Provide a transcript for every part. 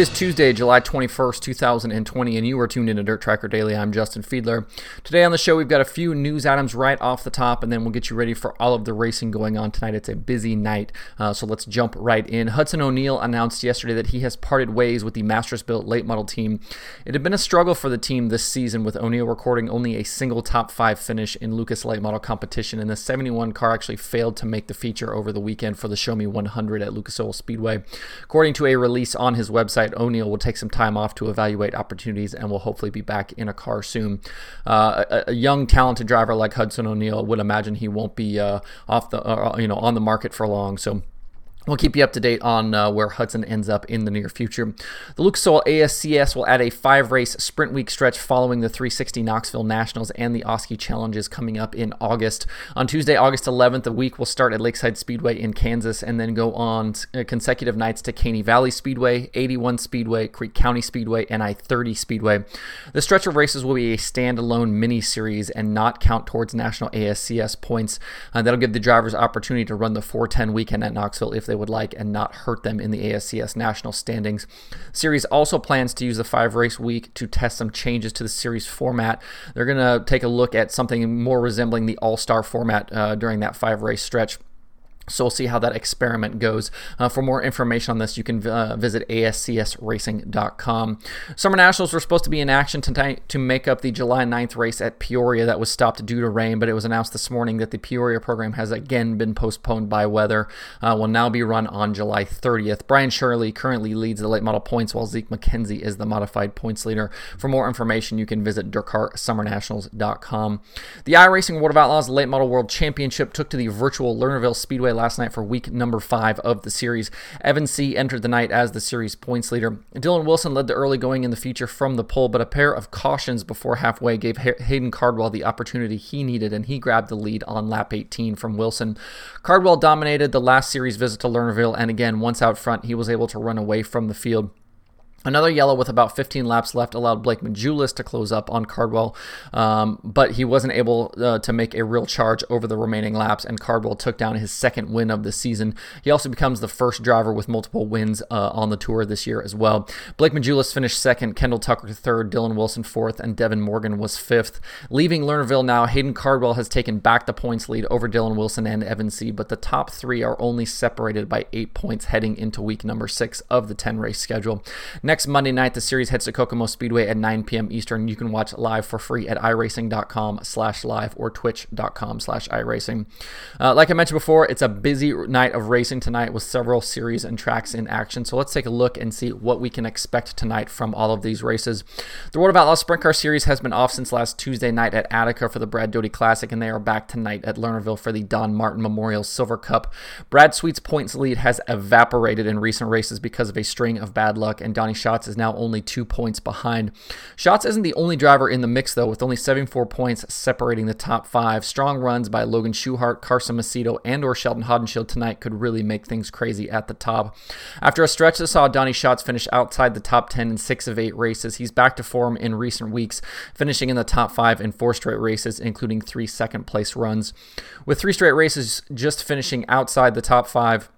greatest Tuesday, July 21st, 2020, and you are tuned into Dirt Tracker Daily. I'm Justin Fiedler. Today on the show, we've got a few news items right off the top, and then we'll get you ready for all of the racing going on tonight. It's a busy night, uh, so let's jump right in. Hudson O'Neal announced yesterday that he has parted ways with the MastersBilt late model team. It had been a struggle for the team this season, with O'Neal recording only a single top five finish in Lucas late model competition, and the 71 car actually failed to make the feature over the weekend for the Show Me 100 at Lucas Oil Speedway. According to a release on his website, website, O'Neal will take some time off to evaluate opportunities and will hopefully be back in a car soon. Uh, a, a, young, talented driver like Hudson O'Neal would imagine he won't be uh, off the uh, you know on the market for long. So We'll keep you up to date on uh, where Hudson ends up in the near future. The Lucas Oil ASCS will add a five race sprint week stretch following the 360 Knoxville Nationals and the Oski Challenges coming up in August. On Tuesday, August 11th, the week will start at Lakeside Speedway in Kansas and then go on uh, consecutive nights to Caney Valley Speedway, 81 Speedway, Creek County Speedway, and I 30 Speedway. The stretch of races will be a standalone mini series and not count towards national ASCS points. Uh, that'll give the drivers opportunity to run the 410 weekend at Knoxville if they would like and not hurt them in the ASCS national standings. Series also plans to use the five race week to test some changes to the series format. They're going to take a look at something more resembling the All Star format uh, during that five race stretch. So we'll see how that experiment goes. Uh, for more information on this, you can uh, visit ascsracing.com. Summer Nationals were supposed to be in action tonight to make up the July 9th race at Peoria that was stopped due to rain, but it was announced this morning that the Peoria program has again been postponed by weather. Uh, will now be run on July 30th. Brian Shirley currently leads the late model points, while Zeke McKenzie is the modified points leader. For more information, you can visit DirtCarSummerNationals.com. The iRacing World of Outlaws Late Model World Championship took to the virtual Lernerville Speedway last night for week number five of the series. Evan C. entered the night as the series points leader. Dylan Wilson led the early going in the feature from the pole, but a pair of cautions before halfway gave Hayden Cardwell the opportunity he needed, and he grabbed the lead on lap 18 from Wilson. Cardwell dominated the last series visit to Lernerville, and again, once out front, he was able to run away from the field. Another yellow with about 15 laps left allowed Blake Majulis to close up on Cardwell, um, but he wasn't able uh, to make a real charge over the remaining laps, and Cardwell took down his second win of the season. He also becomes the first driver with multiple wins uh, on the tour this year as well. Blake Majulis finished second, Kendall Tucker third, Dylan Wilson fourth, and Devin Morgan was fifth. Leaving Lernerville now, Hayden Cardwell has taken back the points lead over Dylan Wilson and Evan C., but the top three are only separated by eight points heading into week number six of the 10 race schedule. Next Monday night, the series heads to Kokomo Speedway at 9 p.m. Eastern. You can watch live for free at iRacing.com slash live or twitch.com slash iRacing. Uh, like I mentioned before, it's a busy night of racing tonight with several series and tracks in action. So let's take a look and see what we can expect tonight from all of these races. The World of Outlaws Sprint Car Series has been off since last Tuesday night at Attica for the Brad Doty Classic, and they are back tonight at Lernerville for the Don Martin Memorial Silver Cup. Brad Sweet's points lead has evaporated in recent races because of a string of bad luck, and Donny Schatz is now only two points behind. Schatz isn't the only driver in the mix, though, with only 74 points separating the top five. Strong runs by Logan Schuchart, Carson Macedo, and or Sheldon Haudenschild tonight could really make things crazy at the top. After a stretch that saw Donny Schatz finish outside the top 10 in six of eight races, he's back to form in recent weeks, finishing in the top five in four straight races, including three second place runs. With three straight races just finishing outside the top five,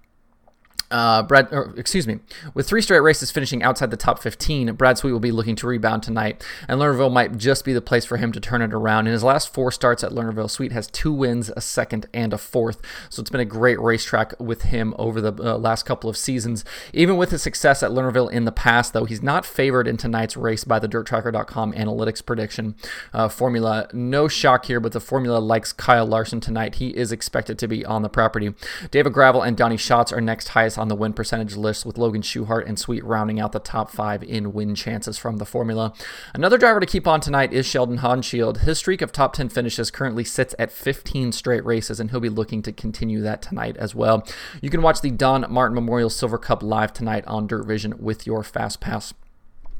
uh, Brad, or, excuse me, with three straight races finishing outside the top 15, Brad Sweet will be looking to rebound tonight, and Lernerville might just be the place for him to turn it around. In his last four starts at Lernerville, Sweet has two wins, a second, and a fourth, so it's been a great racetrack with him over the uh, last couple of seasons. Even with his success at Lernerville in the past, though, he's not favored in tonight's race by the DirtTracker.com analytics prediction uh, formula. No shock here, but the formula likes Kyle Larson tonight. He is expected to be on the property. David Gravel and Donny Schatz are next highest the win percentage list, with Logan Schuchart and Sweet rounding out the top five in win chances from the formula. Another driver to keep on tonight is Sheldon Haudenschild. His streak of top 10 finishes currently sits at 15 straight races, and he'll be looking to continue that tonight as well. You can watch the Don Martin Memorial Silver Cup live tonight on Dirt Vision with your Fast Pass.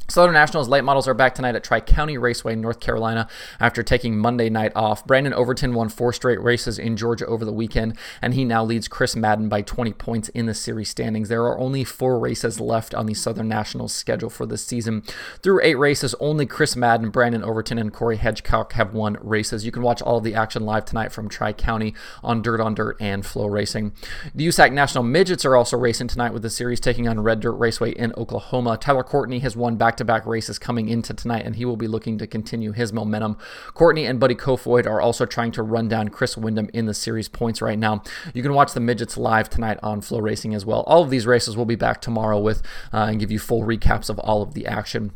Southern Nationals late models are back tonight at Tri County Raceway, North Carolina, after taking Monday night off. Brandon Overton won four straight races in Georgia over the weekend, and he now leads Chris Madden by 20 points in the series standings. There are only four races left on the Southern Nationals schedule for this season. Through eight races, only Chris Madden, Brandon Overton, and Corey Hedgecock have won races. You can watch all of the action live tonight from Tri County on Dirt on Dirt and FloRacing. The USAC National Midgets are also racing tonight with the series taking on Red Dirt Raceway in Oklahoma. Tyler Courtney has won back to back races coming into tonight, and he will be looking to continue his momentum. Courtney and Buddy Kofoid are also trying to run down Chris Windom in the series points right now. You can watch the midgets live tonight on FloRacing as well. All of these races will be back tomorrow with uh, and give you full recaps of all of the action.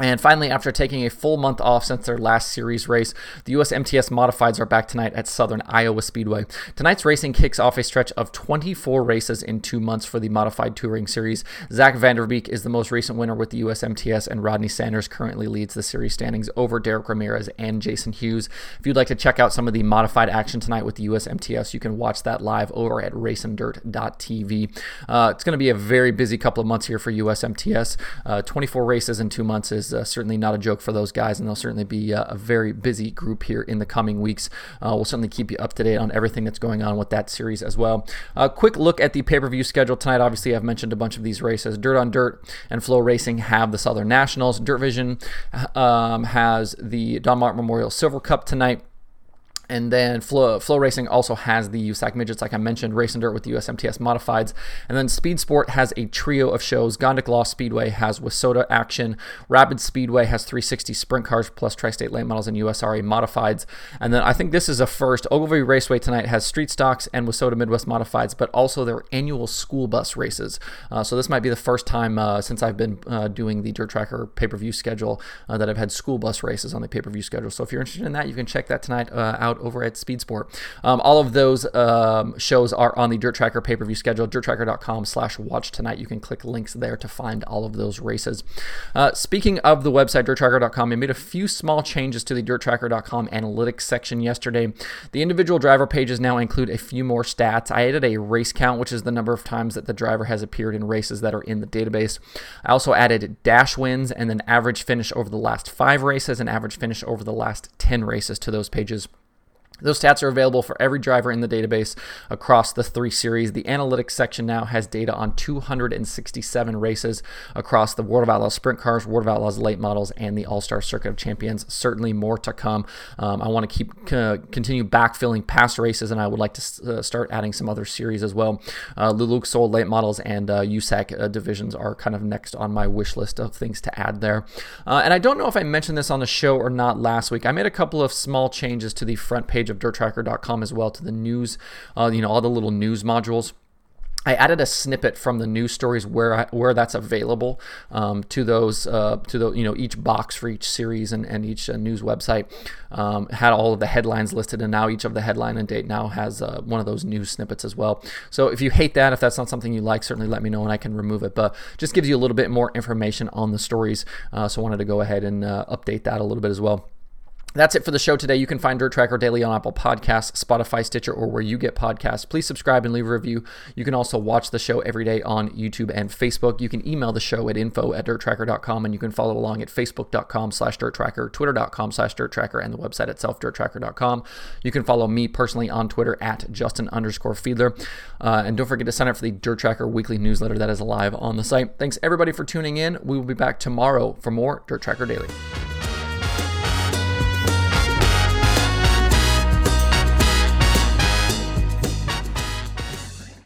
And finally, after taking a full month off since their last series race, the US MTS Modifieds are back tonight at Southern Iowa Speedway. Tonight's racing kicks off a stretch of 24 races in two months for the Modified Touring Series. Zach Vanderbeek is the most recent winner with the US MTS, and Rodney Sanders currently leads the series standings over Dereck Ramirez and Jason Hughes. If you'd like to check out some of the modified action tonight with the US MTS, you can watch that live over at racindirt.tv. Uh, it's going to be a very busy couple of months here for US MTS. Uh, 24 races in two months is uh, certainly not a joke for those guys, and they'll certainly be uh, a very busy group here in the coming weeks. Uh, we'll certainly keep you up to date on everything that's going on with that series as well. A quick look at the pay per view schedule tonight. Obviously, I've mentioned a bunch of these races. Dirt on Dirt and FloRacing have the Southern Nationals. Dirt Vision um, has the Don Martin Memorial Silver Cup tonight. And then Flow, Racing also has the USAC midgets, like I mentioned, Racing Dirt with the USMTS modifieds. And then Speed Sport has a trio of shows. Gondik Law Speedway has WISSOTA Action. Rapid Speedway has 360 sprint cars plus Tri State late models and USRA modifieds. And then I think this is a first. Ogilvie Raceway tonight has street stocks and WISSOTA Midwest modifieds, but also their annual school bus races. Uh, so this might be the first time uh, since I've been uh, doing the Dirt Tracker pay per view schedule uh, that I've had school bus races on the pay per view schedule. So if you're interested in that, you can check that tonight uh, out over at Speed Sport. Um, all of those um, shows are on the Dirt Tracker pay per view schedule, dirttracker.com slash watch tonight. You can click links there to find all of those races. Uh, speaking of the website, dirttracker.com, I made a few small changes to the dirttracker.com analytics section yesterday. The individual driver pages now include a few more stats. I added a race count, which is the number of times that the driver has appeared in races that are in the database. I also added dash wins and then average finish over the last five races and average finish over the last 10 races to those pages. Those stats are available for every driver in the database across the three series. The analytics section now has data on 267 races across the World of Outlaws Sprint Cars, World of Outlaws Late Models, and the All Star Circuit of Champions. Certainly more to come. Um, I want to keep uh, continue backfilling past races, and I would like to uh, start adding some other series as well. Uh, Lucas Oil Late Models and uh, USAC uh, divisions are kind of next on my wish list of things to add there. Uh, and I don't know if I mentioned this on the show or not last week. I made a couple of small changes to the front page page of dirttracker.com as well to the news, uh, you know, all the little news modules. I added a snippet from the news stories where I, where that's available um, to those uh, to the you know each box for each series and, and each uh, news website um, had all of the headlines listed and now each of the headline and date now has uh, one of those news snippets as well. So if you hate that, if that's not something you like, certainly let me know and I can remove it. But just gives you a little bit more information on the stories. Uh, so I wanted to go ahead and uh, update that a little bit as well. That's it for the show today. You can find Dirt Tracker daily on Apple Podcasts, Spotify, Stitcher, or where you get podcasts. Please subscribe and leave a review. You can also watch the show every day on YouTube and Facebook. You can email the show at info at dirttracker.com and you can follow along at facebook.com slash dirttracker, twitter.com slash dirttracker, and the website itself, dirttracker.com. You can follow me personally on Twitter at Justin underscore Fiedler. Uh, and don't forget to sign up for the Dirt Tracker weekly newsletter that is live on the site. Thanks everybody for tuning in. We will be back tomorrow for more Dirt Tracker Daily.